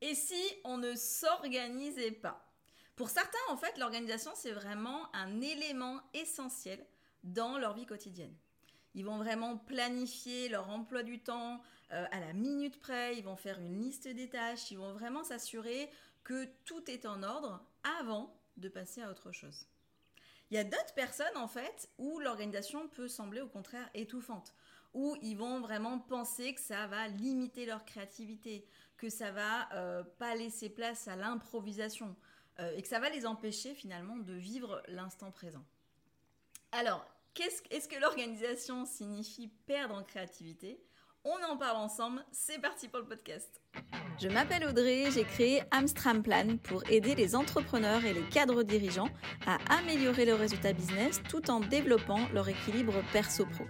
Et si on ne s'organisait pas? Pour certains, en fait, l'organisation, c'est vraiment un élément essentiel dans leur vie quotidienne. Ils vont vraiment planifier leur emploi du temps euh, à la minute près, ils vont faire une liste des tâches, ils vont vraiment s'assurer que tout est en ordre avant de passer à autre chose. Il y a d'autres personnes, en fait, où l'organisation peut sembler au contraire étouffante, où ils vont vraiment penser que ça va limiter leur créativité, que ça va euh, pas laisser place à l'improvisation, euh, et que ça va les empêcher finalement de vivre l'instant présent. Alors, est-ce que l'organisation signifie perdre en créativité? On en parle ensemble, c'est parti pour le podcast. Je m'appelle Audrey, j'ai créé Amstram Plan pour aider les entrepreneurs et les cadres dirigeants à améliorer leurs résultats business tout en développant leur équilibre perso-pro.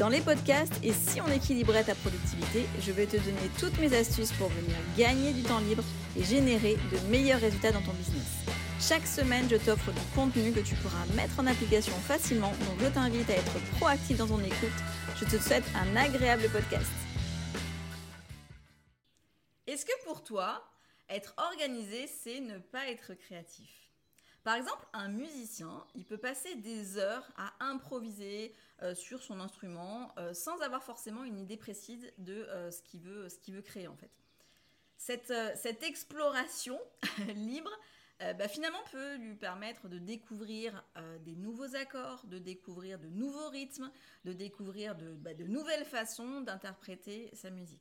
Dans les podcasts et si on équilibrait ta productivité, je vais te donner toutes mes astuces pour venir gagner du temps libre et générer de meilleurs résultats dans ton business. Chaque semaine, je t'offre du contenu que tu pourras mettre en application facilement, donc je t'invite à être proactif dans ton écoute. Je te souhaite un agréable podcast. Est-ce que pour toi, être organisé, c'est ne pas être créatif? Par exemple, un musicien, il peut passer des heures à improviser euh, sur son instrument euh, sans avoir forcément une idée précise de euh, ce qu'il veut, créer en fait. Cette, exploration libre, bah, finalement peut lui permettre de découvrir des nouveaux accords, de découvrir de nouveaux rythmes, de découvrir de, bah, de nouvelles façons d'interpréter sa musique.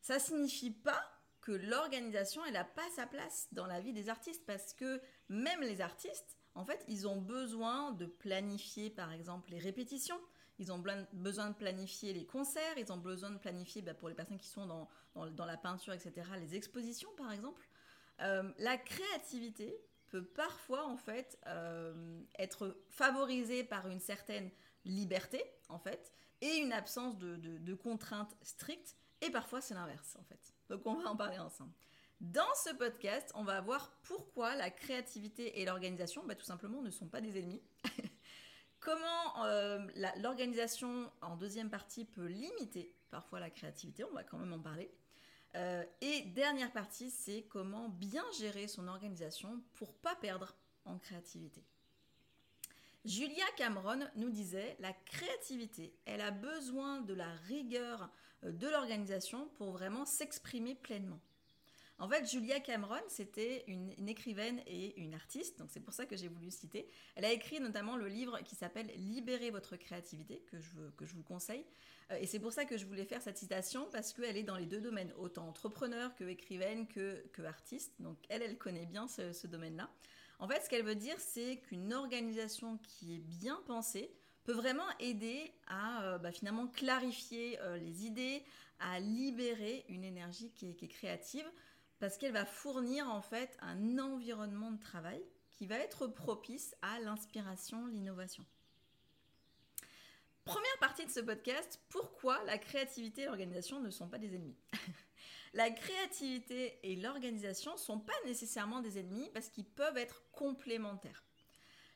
Ça signifie pas que l'organisation n'a pas sa place dans la vie des artistes parce que même les artistes, en fait, ils ont besoin de planifier par exemple les répétitions, ils ont besoin de planifier les concerts, ils ont besoin de planifier bah, pour les personnes qui sont dans, dans, la peinture, etc., les expositions par exemple. Euh, la créativité peut parfois en fait euh, être favorisée par une certaine liberté en fait et une absence de, contraintes strictes et parfois c'est l'inverse en fait. Donc on va en parler ensemble. Dans ce podcast, on va voir pourquoi la créativité et l'organisation, bah, tout simplement, ne sont pas des ennemis. Comment euh, l'organisation en deuxième partie peut limiter parfois la créativité, on va quand même en parler. Euh, et dernière partie, c'est comment bien gérer son organisation pour pas perdre en créativité. Julia Cameron nous disait la créativité, elle a besoin de la rigueur euh, de l'organisation pour vraiment s'exprimer pleinement. En fait, Julia Cameron, c'était une, écrivaine et une artiste, donc c'est pour ça que j'ai voulu citer. Elle a écrit notamment le livre qui s'appelle Libérer votre créativité, que je, vous conseille. Euh, et c'est pour ça que je voulais faire cette citation, parce qu'elle est dans les deux domaines, autant entrepreneur que écrivaine que, que artiste. Donc elle, elle connaît bien ce, domaine-là. En fait, ce qu'elle veut dire, c'est qu'une organisation qui est bien pensée, peut vraiment aider à euh, bah, finalement clarifier euh, les idées, à libérer une énergie qui est créative, parce qu'elle va fournir en fait un environnement de travail qui va être propice à l'inspiration, l'innovation. Première partie de ce podcast, pourquoi la créativité et l'organisation ne sont pas des ennemis? La créativité et l'organisation ne sont pas nécessairement des ennemis parce qu'ils peuvent être complémentaires.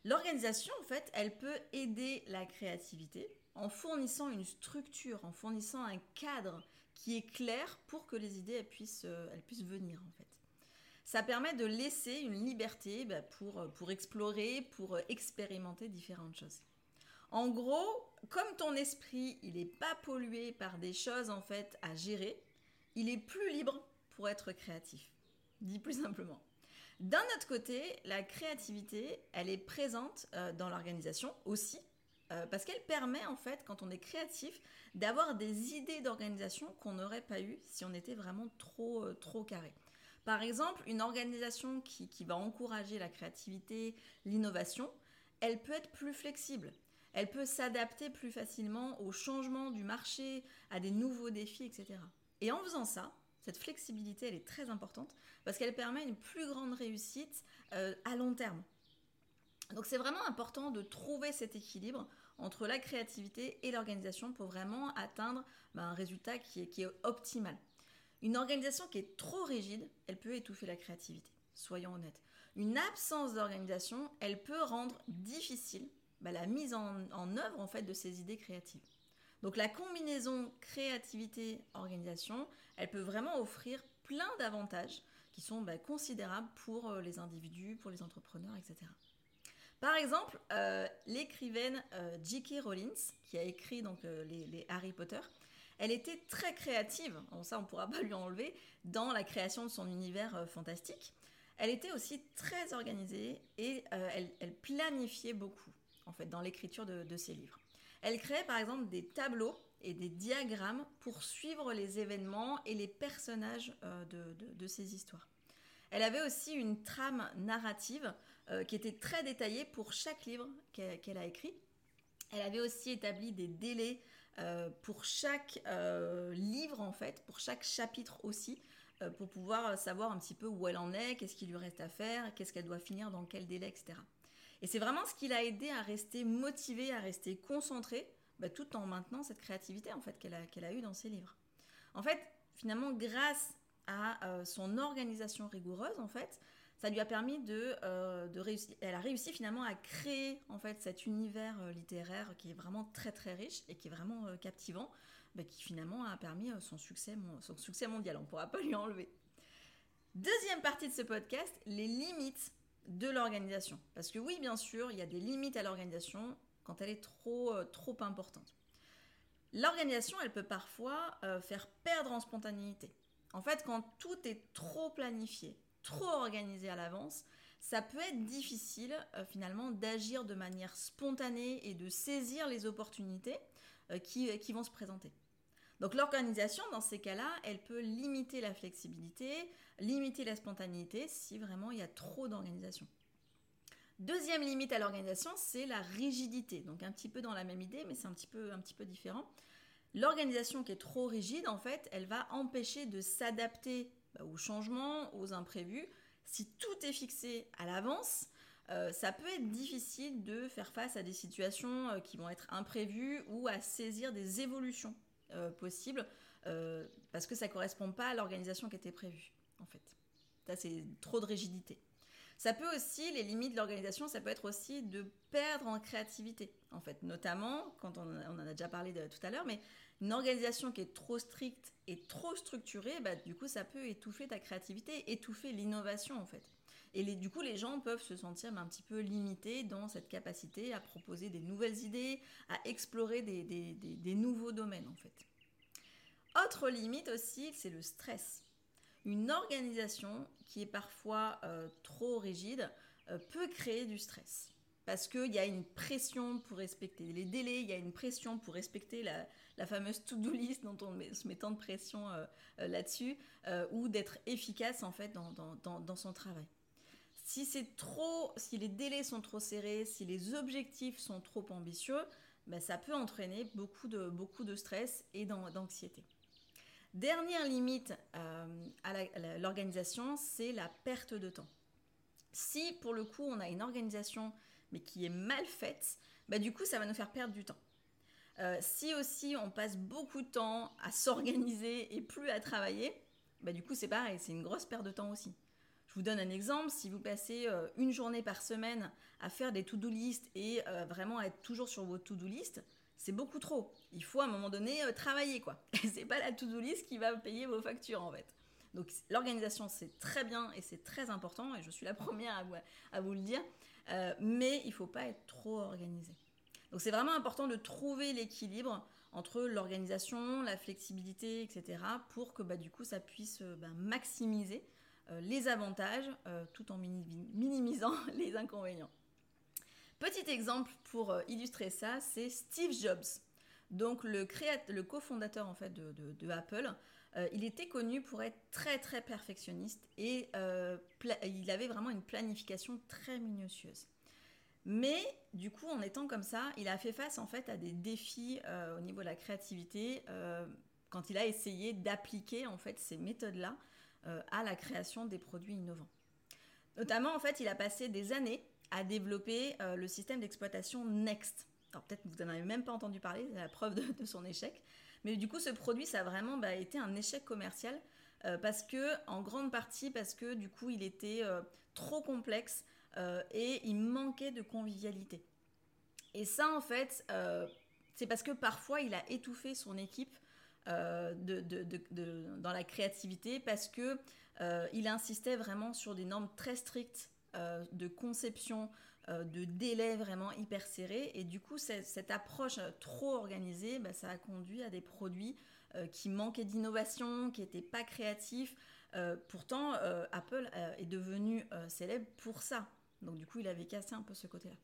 L'organisation, en fait, elle peut aider la créativité en fournissant une structure, en fournissant un cadre qui est clair pour que les idées puissent, euh, elles puissent venir en fait. Ça permet de laisser une liberté bah, pour, euh, pour explorer, pour euh, expérimenter différentes choses. En gros, comme ton esprit, il n'est pas pollué par des choses en fait à gérer, il est plus libre pour être créatif. Dit plus simplement. D'un autre côté, la créativité, elle est présente dans l'organisation aussi, euh, parce qu'elle permet en fait, quand on est créatif, d'avoir des idées d'organisation qu'on n'aurait pas eues si on était vraiment trop, euh, trop carré. Par exemple, une organisation qui, qui va encourager la créativité, l'innovation, elle peut être plus flexible. Elle peut s'adapter plus facilement aux changements du marché, à des nouveaux défis, etc. Et en faisant ça, cette flexibilité, elle est très importante parce qu'elle permet une plus grande réussite euh, à long terme. Donc c'est vraiment important de trouver cet équilibre entre la créativité et l'organisation pour vraiment atteindre bah, un résultat qui est, optimal. Une organisation qui est trop rigide, elle peut étouffer la créativité, soyons honnêtes. Une absence d'organisation, elle peut rendre difficile bah, la mise en, œuvre en fait de ces idées créatives. Donc la combinaison créativité-organisation, elle peut vraiment offrir plein d'avantages qui sont bah, considérables pour euh, les individus, pour les entrepreneurs, etc. Par exemple, euh, l'écrivaine euh, J.K. Rowling, qui a écrit donc les, Harry Potter, elle était très créative, ça on ne pourra pas lui enlever, dans la création de son univers fantastique. Elle était aussi très organisée et elle, planifiait beaucoup, en fait, dans l'écriture de ses livres. Elle créait par exemple des tableaux et des diagrammes pour suivre les événements et les personnages euh, de, ces histoires. Elle avait aussi une trame narrative euh, qui était très détaillée pour chaque livre qu'elle a écrit. Elle avait aussi établi des délais euh, pour chaque livre en fait, pour chaque chapitre aussi, pour pouvoir savoir un petit peu où elle en est, qu'est-ce qu'il lui reste à faire, qu'est-ce qu'elle doit finir dans quel délai, etc. Et c'est vraiment ce qui l'a aidé à rester motivé, à rester concentré, bah, tout en maintenant cette créativité en fait qu'elle a, qu'elle a eue dans ses livres. En fait, finalement, grâce à euh, son organisation rigoureuse, en fait, ça lui a permis de, euh, de réussir. Elle a réussi finalement à créer en fait cet univers euh, littéraire qui est vraiment très très riche et qui est vraiment captivant, bah, qui finalement a permis son succès, son succès mondial. On ne pourra pas lui enlever. Deuxième partie de ce podcast, les limites de l'organisation. Parce que oui, bien sûr, il y a des limites à l'organisation quand elle est trop, euh, trop importante. L'organisation, elle peut parfois euh, faire perdre en spontanéité. En fait, quand tout est trop planifié, trop organisé à l'avance, ça peut être difficile euh, finalement d'agir de manière spontanée et de saisir les opportunités qui, qui, vont se présenter. Donc l'organisation, dans ces cas-là, elle peut limiter la flexibilité, limiter la spontanéité si vraiment il y a trop d'organisation. Deuxième limite à l'organisation, c'est la rigidité. Donc un petit peu dans la même idée, mais c'est un petit peu, différent. L'organisation qui est trop rigide, en fait, elle va empêcher de s'adapter bah, aux changements, aux imprévus. Si tout est fixé à l'avance, euh, ça peut être difficile de faire face à des situations euh, qui vont être imprévues ou à saisir des évolutions euh, possible euh, parce que ça correspond pas à l'organisation qui était prévue, en fait. Ça, c'est trop de rigidité. Ça peut aussi, les limites de l'organisation, ça peut être aussi de perdre en créativité, en fait. Notamment, quand on, en a déjà parlé de, tout à l'heure, mais une organisation qui est trop stricte et trop structurée, bah, du coup, ça peut étouffer ta créativité, étouffer l'innovation, en fait. Et du coup, les gens peuvent se sentir un petit peu limités dans cette capacité à proposer des nouvelles idées, à explorer des, nouveaux domaines en fait. Autre limite aussi, c'est le stress. Une organisation qui est parfois euh, trop rigide euh, peut créer du stress. Parce qu'il y a une pression pour respecter les délais, il y a une pression pour respecter la, fameuse to-do list dont on se met tant de pression euh, là-dessus, ou d'être efficace en fait dans son travail si c'est trop, si les délais sont trop serrés, si les objectifs sont trop ambitieux, ben, ça peut entraîner beaucoup de, stress et d'anxiété. Dernière limite euh, à l'organisation, c'est la perte de temps. Si pour le coup on a une organisation mais qui est mal faite, ben, du coup ça va nous faire perdre du temps. Euh, si aussi on passe beaucoup de temps à s'organiser et plus à travailler, ben, du coup c'est pareil, c'est une grosse perte de temps aussi. Je vous donne un exemple, si vous passez euh, une journée par semaine à faire des to-do list et euh, vraiment être toujours sur vos to-do list, c'est beaucoup trop. Il faut à un moment donné euh, travailler quoi. C'est pas la to-do list qui va payer vos factures en fait. Donc l'organisation c'est très bien et c'est très important et je suis la première à vous, le dire, mais il faut pas être trop organisé. Donc c'est vraiment important de trouver l'équilibre entre l'organisation, la flexibilité, etc. pour que bah, du coup ça puisse bah, maximiser les avantages euh, tout en minimisant les inconvénients. Petit exemple pour euh, illustrer ça, c'est Steve Jobs. Donc le, cofondateur en fait de, Apple, il était connu pour être très très perfectionniste et il avait vraiment une planification très minutieuse. Mais du coup, en étant comme ça, il a fait face en fait à des défis au niveau de la créativité quand il a essayé d'appliquer en fait ces méthodes-là euh, à la création des produits innovants. Notamment, en fait, il a passé des années à développer euh, le système d'exploitation Next. Alors peut-être vous n'en avez même pas entendu parler, c'est la preuve de, son échec. Mais du coup, ce produit, ça a vraiment bah, été un échec commercial euh, parce que, en grande partie, parce que du coup, il était trop complexe et il manquait de convivialité. Et ça, en fait, C'est parce que parfois il a étouffé son équipe euh, dans la créativité parce que euh, il insistait vraiment sur des normes très strictes euh, de conception, de délai vraiment hyper serrés. Et du coup, cette, approche trop organisée, bah, ça a conduit à des produits qui manquaient d'innovation, qui n'étaient pas créatifs. pourtant, Apple est devenu célèbre pour ça. Donc du coup, il avait cassé un peu ce côté-là.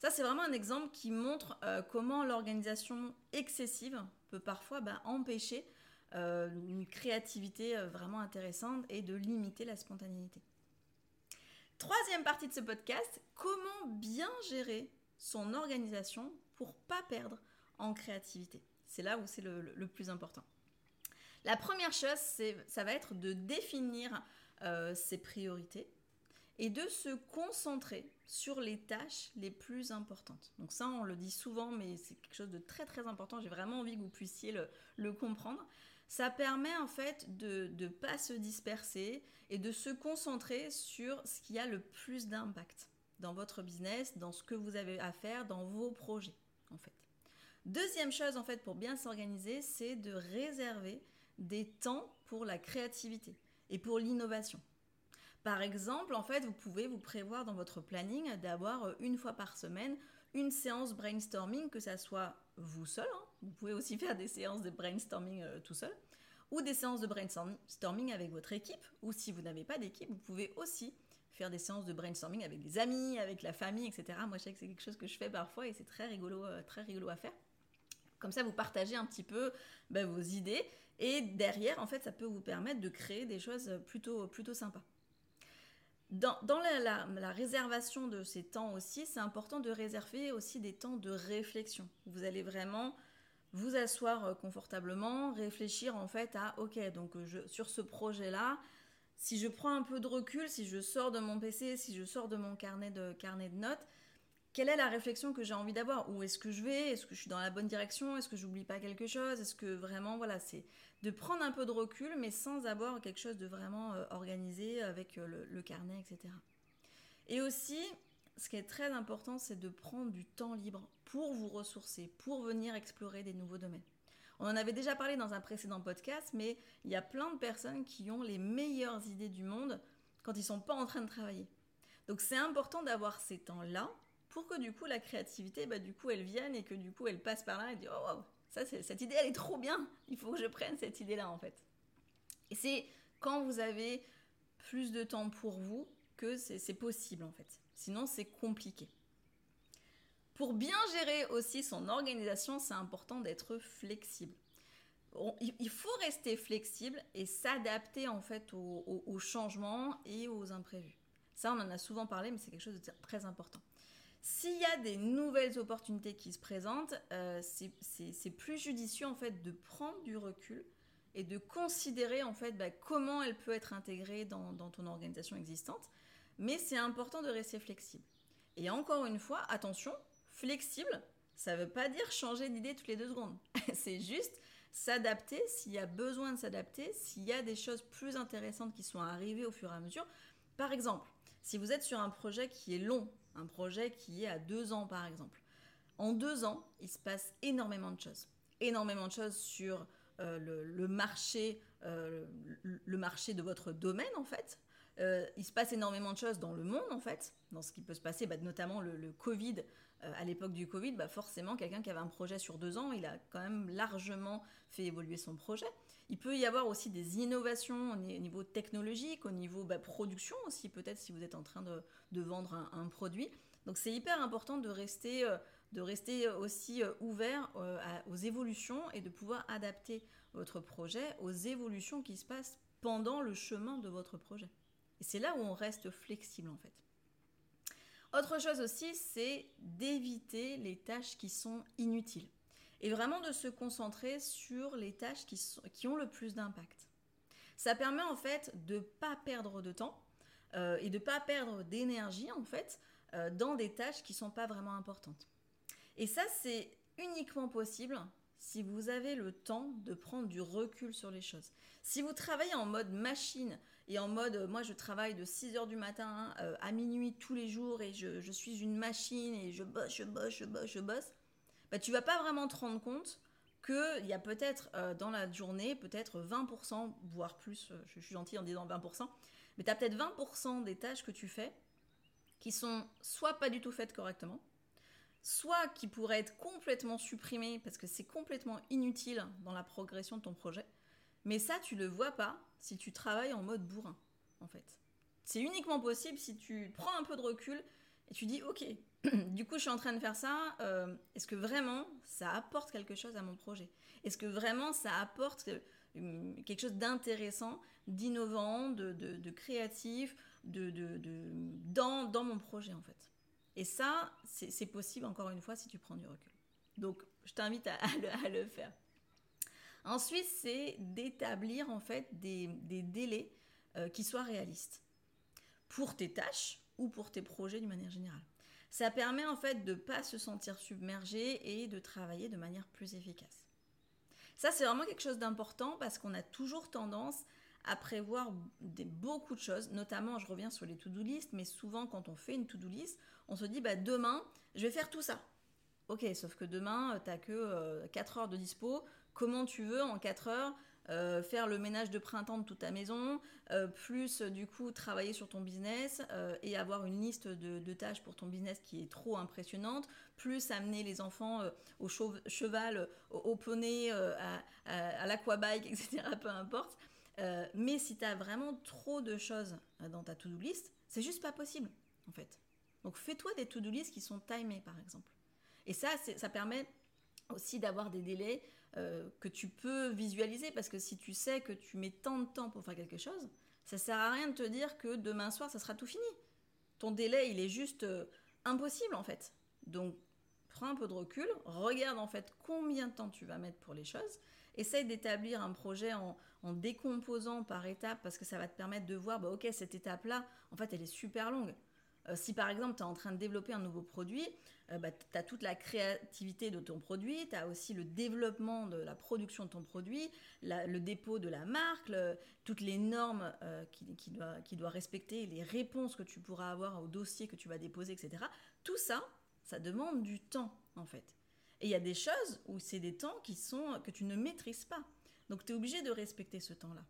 Ça, c'est vraiment un exemple qui montre euh, comment l'organisation excessive peut parfois bah, empêcher euh, une créativité euh, vraiment intéressante et de limiter la spontanéité. Troisième partie de ce podcast, comment bien gérer son organisation pour pas perdre en créativité. C'est là où c'est le, plus important. La première chose, ça va être de définir ses priorités et de se concentrer sur les tâches les plus importantes. Donc ça, on le dit souvent, mais c'est quelque chose de très très important. J'ai vraiment envie que vous puissiez le, comprendre. Ça permet en fait de ne pas se disperser et de se concentrer sur ce qui a le plus d'impact dans votre business, dans ce que vous avez à faire, dans vos projets en fait. Deuxième chose en fait pour bien s'organiser, c'est de réserver des temps pour la créativité et pour l'innovation. Par exemple, en fait, vous pouvez vous prévoir dans votre planning d'avoir euh, une fois par semaine une séance brainstorming, que ça soit vous seul, hein. vous pouvez aussi faire des séances de brainstorming euh, tout seul, ou des séances de brainstorming avec votre équipe, ou si vous n'avez pas d'équipe, vous pouvez aussi faire des séances de brainstorming avec des amis, avec la famille, etc. Moi, je sais que c'est quelque chose que je fais parfois et c'est très rigolo, euh, très rigolo à faire. Comme ça, vous partagez un petit peu bah, vos idées et derrière, en fait, ça peut vous permettre de créer des choses plutôt, plutôt sympas. Dans, la, réservation de ces temps aussi, c'est important de réserver aussi des temps de réflexion. Vous allez vraiment vous asseoir euh, confortablement, réfléchir en fait à ok donc je, sur ce projet là, si je prends un peu de recul, si je sors de mon PC, si je sors de mon carnet de carnet de notes, quelle est la réflexion que j'ai envie d'avoir? Où est-ce que je vais? Est-ce que je suis dans la bonne direction? Est-ce que j'oublie pas quelque chose? Est-ce que vraiment, voilà, c'est de prendre un peu de recul, mais sans avoir quelque chose de vraiment euh, organisé avec euh, le, carnet, etc. Et aussi, ce qui est très important, c'est de prendre du temps libre pour vous ressourcer, pour venir explorer des nouveaux domaines. On en avait déjà parlé dans un précédent podcast, mais il y a plein de personnes qui ont les meilleures idées du monde quand ils sont pas en train de travailler. Donc c'est important d'avoir ces temps-là pour que du coup la créativité, bah, du coup elle vienne et que du coup elle passe par là et dit oh wow, ça cette idée elle est trop bien, il faut que je prenne cette idée là en fait. Et c'est quand vous avez plus de temps pour vous que c'est possible en fait. Sinon c'est compliqué. Pour bien gérer aussi son organisation, c'est important d'être flexible. il faut rester flexible et s'adapter en fait aux changements et aux imprévus. Ça, on en a souvent parlé, mais c'est quelque chose de très important. S'il y a des nouvelles opportunités qui se présentent, euh, c'est plus judicieux en fait de prendre du recul et de considérer en fait bah, comment elle peut être intégrée dans, ton organisation existante. Mais c'est important de rester flexible. Et encore une fois, attention, flexible, ça ne veut pas dire changer d'idée toutes les deux secondes. c'est juste s'adapter s'il y a besoin de s'adapter, s'il y a des choses plus intéressantes qui sont arrivées au fur et à mesure. Par exemple, si vous êtes sur un projet qui est long, un projet qui est à deux ans par exemple. En deux ans, il se passe énormément de choses. Énormément de choses sur euh, le, marché, euh, le marché de votre domaine en fait. Euh, il se passe énormément de choses dans le monde en fait, dans ce qui peut se passer, bah, notamment le, Covid. À l'époque du Covid, bah, forcément, quelqu'un qui avait un projet sur deux ans, il a quand même largement fait évoluer son projet. Il peut y avoir aussi des innovations au niveau technologique, au niveau bah, production aussi, peut-être si vous êtes en train de, vendre un, produit. Donc c'est hyper important de rester, euh, de rester aussi euh, ouvert euh, aux évolutions et de pouvoir adapter votre projet aux évolutions qui se passent pendant le chemin de votre projet. Et c'est là où on reste flexible en fait. Autre chose aussi, c'est d'éviter les tâches qui sont inutiles et vraiment de se concentrer sur les tâches qui, ont le plus d'impact. Ça permet en fait de ne pas perdre de temps euh, et de ne pas perdre d'énergie en fait euh, dans des tâches qui ne sont pas vraiment importantes. Et ça, c'est uniquement possible si vous avez le temps de prendre du recul sur les choses. Si vous travaillez en mode machine et en mode euh, moi je travaille de 6h du matin à minuit tous les jours et je, suis une machine et je bosse, je bosse, je bosse, je bosse, bah, tu vas pas vraiment te rendre compte qu'il y a peut-être euh, dans la journée, peut-être 20%, voire plus, euh, je, suis gentille en disant 20%, mais tu as peut-être 20% des tâches que tu fais qui sont soit pas du tout faites correctement, soit qui pourraient être complètement supprimées parce que c'est complètement inutile dans la progression de ton projet. Mais ça, tu le vois pas si tu travailles en mode bourrin, en fait. C'est uniquement possible si tu prends un peu de recul et tu dis, ok, du coup, je suis en train de faire ça. Euh, est-ce que vraiment ça apporte quelque chose à mon projet? Est-ce que vraiment ça apporte euh, quelque chose d'intéressant, d'innovant, de, créatif, de, dans, dans mon projet en fait? Et ça, c'est possible encore une fois si tu prends du recul. Donc, je t'invite à, le, faire. Ensuite, c'est d'établir en fait des, délais euh, qui soient réalistes pour tes tâches ou pour tes projets d'une manière générale. Ça permet en fait de ne pas se sentir submergé et de travailler de manière plus efficace. Ça, c'est vraiment quelque chose d'important parce qu'on a toujours tendance à prévoir beaucoup de choses, notamment, je reviens sur les to-do list, mais souvent quand on fait une to-do list, on se dit, bah, demain, je vais faire tout ça. Ok, sauf que demain, tu n'as que 4 euh, heures de dispo. Comment tu veux en 4 heures euh, faire le ménage de printemps de toute ta maison, euh, plus du coup travailler sur ton business euh, et avoir une liste de, tâches pour ton business qui est trop impressionnante, plus amener les enfants au cheval, au, poney, à, l'aquabike, etc., peu importe. mais si tu as vraiment trop de choses dans ta to-do list, c'est juste pas possible en fait. Donc fais-toi des to-do list qui sont timées par exemple. Et ça, ça permet aussi d'avoir des délais euh, que tu peux visualiser parce que si tu sais que tu mets tant de temps pour faire quelque chose, ça sert à rien de te dire que demain soir ça sera tout fini. Ton délai il est juste euh, impossible en fait. Donc prends un peu de recul, regarde en fait combien de temps tu vas mettre pour les choses, essaye d'établir un projet en, décomposant par étapes parce que ça va te permettre de voir, bah ok cette étape là en fait elle est super longue. Euh, si par exemple tu es en train de développer un nouveau produit, euh, bah, tu as toute la créativité de ton produit, tu as aussi le développement de la production de ton produit, le dépôt de la marque, toutes les normes euh, qu'il qui doit, qui doit respecter, les réponses que tu pourras avoir au dossier que tu vas déposer, etc. Tout ça, ça demande du temps en fait. Et il y a des choses où c'est des temps qui sont, que tu ne maîtrises pas. Donc tu es obligé de respecter ce temps-là.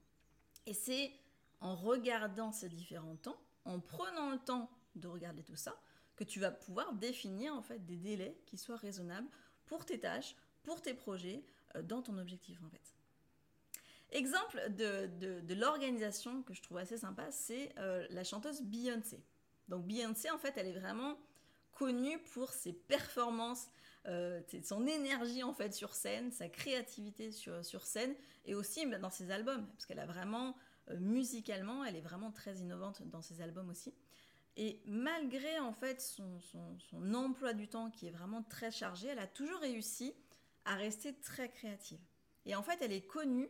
Et c'est en regardant ces différents temps, en prenant le temps de regarder tout ça, que tu vas pouvoir définir en fait des délais qui soient raisonnables pour tes tâches, pour tes projets, euh, dans ton objectif en fait. Exemple de, l'organisation que je trouve assez sympa, c'est euh, la chanteuse Beyoncé. Donc Beyoncé en fait, elle est vraiment connue pour ses performances, euh, son énergie en fait sur scène, sa créativité sur, scène et aussi bah, dans ses albums, parce qu'elle a vraiment musicalement, elle est vraiment très innovante dans ses albums aussi. Et malgré en fait son, emploi du temps qui est vraiment très chargé, elle a toujours réussi à rester très créative. Et en fait, elle est connue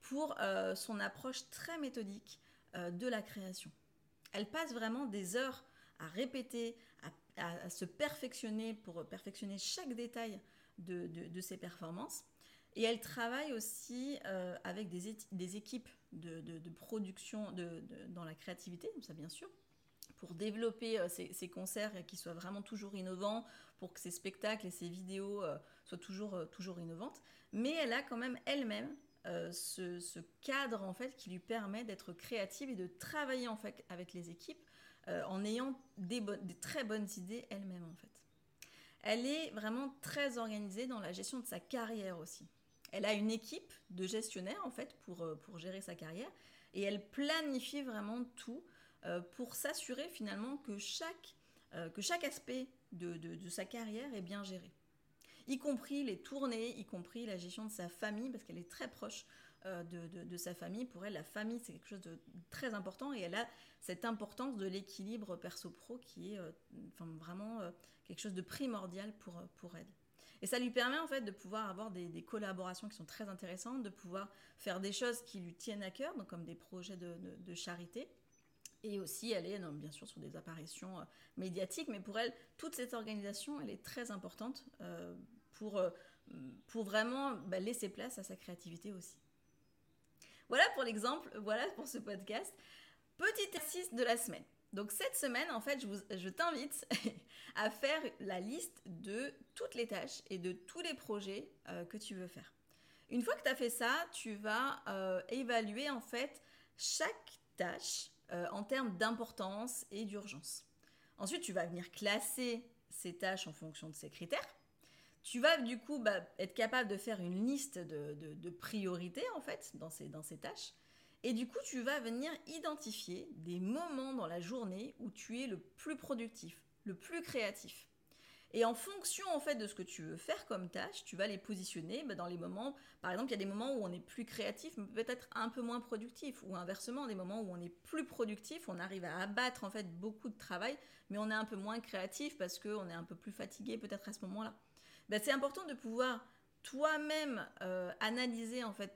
pour euh, son approche très méthodique euh, de la création. Elle passe vraiment des heures à répéter, à, se perfectionner pour perfectionner chaque détail de, ses performances. Et elle travaille aussi euh, avec des, équipes de, production dans la créativité, ça bien sûr, pour développer euh, ces, concerts qui soient vraiment toujours innovants, pour que ces spectacles et ces vidéos euh, soient toujours, euh, toujours innovantes. Mais elle a quand même elle-même ce, cadre en fait qui lui permet d'être créative et de travailler en fait avec les équipes en ayant des, des, très bonnes idées elle-même en fait. Elle est vraiment très organisée dans la gestion de sa carrière aussi. Elle a une équipe de gestionnaires en fait pour, pour gérer sa carrière et elle planifie vraiment tout euh, pour s'assurer finalement que chaque, euh, que chaque aspect de, de, sa carrière est bien géré. Y compris les tournées, y compris la gestion de sa famille, parce qu'elle est très proche euh, de, de, sa famille. Pour elle, la famille, c'est quelque chose de très important et elle a cette importance de l'équilibre perso-pro qui est vraiment quelque chose de primordial pour, pour elle. Et ça lui permet en fait de pouvoir avoir des, des, collaborations qui sont très intéressantes, de pouvoir faire des choses qui lui tiennent à cœur, donc comme des projets de, de charité, et aussi, elle est bien sûr sur des apparitions euh, médiatiques, mais pour elle, toute cette organisation, elle est très importante euh, pour, euh, pour vraiment bah, laisser place à sa créativité aussi. Voilà pour l'exemple, voilà pour ce podcast. Petit exercice de la semaine. Donc cette semaine, en fait, je, t'invite à faire la liste de toutes les tâches et de tous les projets que tu veux faire. Une fois que tu as fait ça, tu vas évaluer en fait chaque tâche euh, en termes d'importance et d'urgence. Ensuite, tu vas venir classer ces tâches en fonction de ces critères. Tu vas du coup bah, être capable de faire une liste de, priorités en fait dans ces, dans ces tâches. Et du coup, tu vas venir identifier des moments dans la journée où tu es le plus productif, le plus créatif. Et en fonction en fait de ce que tu veux faire comme tâche, tu vas les positionner bah, dans les moments. Par exemple, il y a des moments où on est plus créatif, mais peut-être un peu moins productif, ou inversement, des moments où on est plus productif, on arrive à abattre en fait beaucoup de travail, mais on est un peu moins créatif parce qu'on est un peu plus fatigué peut-être à ce moment-là. Bah, c'est important de pouvoir toi-même euh, analyser en fait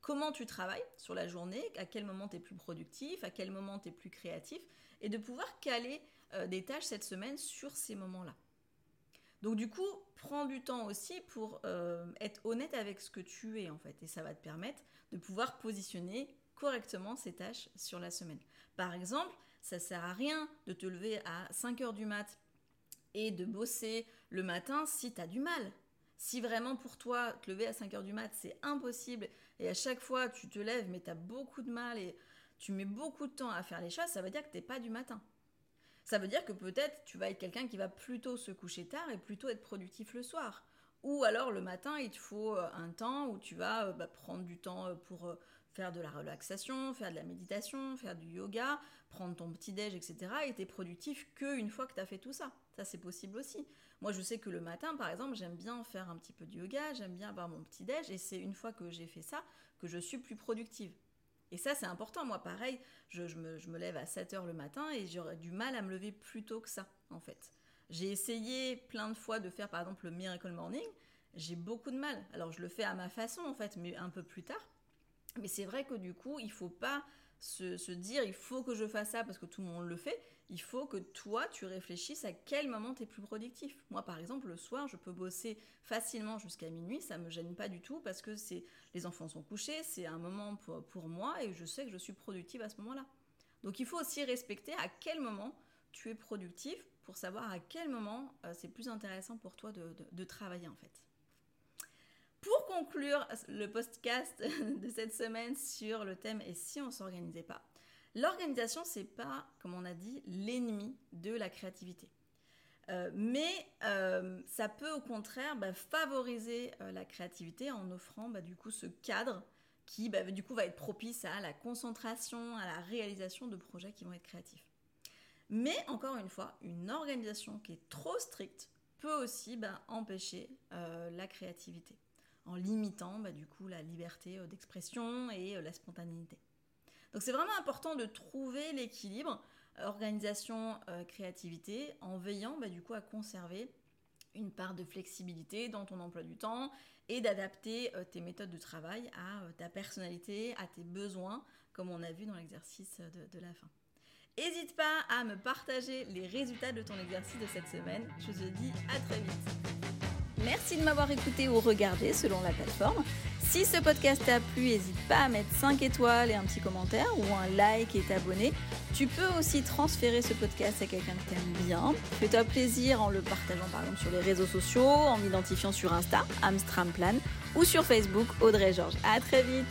comment tu travailles sur la journée, à quel moment tu es plus productif, à quel moment tu es plus créatif, et de pouvoir caler euh, des tâches cette semaine sur ces moments-là. Donc du coup, prends du temps aussi pour euh, être honnête avec ce que tu es en fait, et ça va te permettre de pouvoir positionner correctement ces tâches sur la semaine. Par exemple, ça sert à rien de te lever à 5 heures du mat et de bosser le matin si tu as du mal. Si vraiment pour toi, te lever à 5 heures du mat, c'est impossible, et à chaque fois tu te lèves mais tu as beaucoup de mal et tu mets beaucoup de temps à faire les choses, ça veut dire que tu n'es pas du matin. Ça veut dire que peut-être tu vas être quelqu'un qui va plutôt se coucher tard et plutôt être productif le soir. Ou alors le matin, il te faut euh, un temps où tu vas euh, bah, prendre du temps euh, pour faire de la relaxation, faire de la méditation, faire du yoga, prendre ton petit déj, etc. Et tu es productif qu'une fois que tu as fait tout ça. Ça, c'est possible aussi. Moi, je sais que le matin, par exemple, j'aime bien faire un petit peu de yoga, j'aime bien avoir mon petit déj, et c'est une fois que j'ai fait ça que je suis plus productive. Et ça, c'est important. Moi, pareil, je, me, lève à 7 heures le matin et j'aurais du mal à me lever plus tôt que ça, en fait. J'ai essayé plein de fois de faire, par exemple, le Miracle Morning. J'ai beaucoup de mal. Alors, je le fais à ma façon, en fait, mais un peu plus tard. Mais c'est vrai que du coup, il faut pas se, dire il faut que je fasse ça parce que tout le monde le fait. Il faut que toi, tu réfléchisses à quel moment tu es plus productif. Moi, par exemple, le soir, je peux bosser facilement jusqu'à minuit. Ça me gêne pas du tout parce que c'est les enfants sont couchés, c'est un moment pour, moi et je sais que je suis productive à ce moment-là. Donc, il faut aussi respecter à quel moment tu es productif pour savoir à quel moment euh, c'est plus intéressant pour toi de travailler en fait. Conclure le podcast de cette semaine sur le thème et si on s'organisait pas, l'organisation c'est pas, comme on a dit, l'ennemi de la créativité. Euh, mais euh, ça peut au contraire bah, favoriser euh, la créativité en offrant bah, du coup ce cadre qui bah, du coup va être propice à la concentration, à la réalisation de projets qui vont être créatifs. Mais encore une fois, une organisation qui est trop stricte peut aussi empêcher la créativité en limitant bah, du coup la liberté euh, d'expression et euh, la spontanéité. Donc c'est vraiment important de trouver l'équilibre euh, organisation créativité en veillant bah, du coup à conserver une part de flexibilité dans ton emploi du temps et d'adapter tes méthodes de travail à ta personnalité, à tes besoins, comme on a vu dans l'exercice de, de la fin. N'hésite pas à me partager les résultats de ton exercice de cette semaine. Je te dis à très vite. Merci de m'avoir écouté ou regardé selon la plateforme. Si ce podcast t'a plu, n'hésite pas à mettre 5 étoiles et un petit commentaire ou un like et t'abonner. Tu peux aussi transférer ce podcast à quelqu'un que t'aimes bien. Fais-toi plaisir en le partageant par exemple sur les réseaux sociaux, en m'identifiant sur Insta, Amstramplan, ou sur Facebook, Audrey Georges. À très vite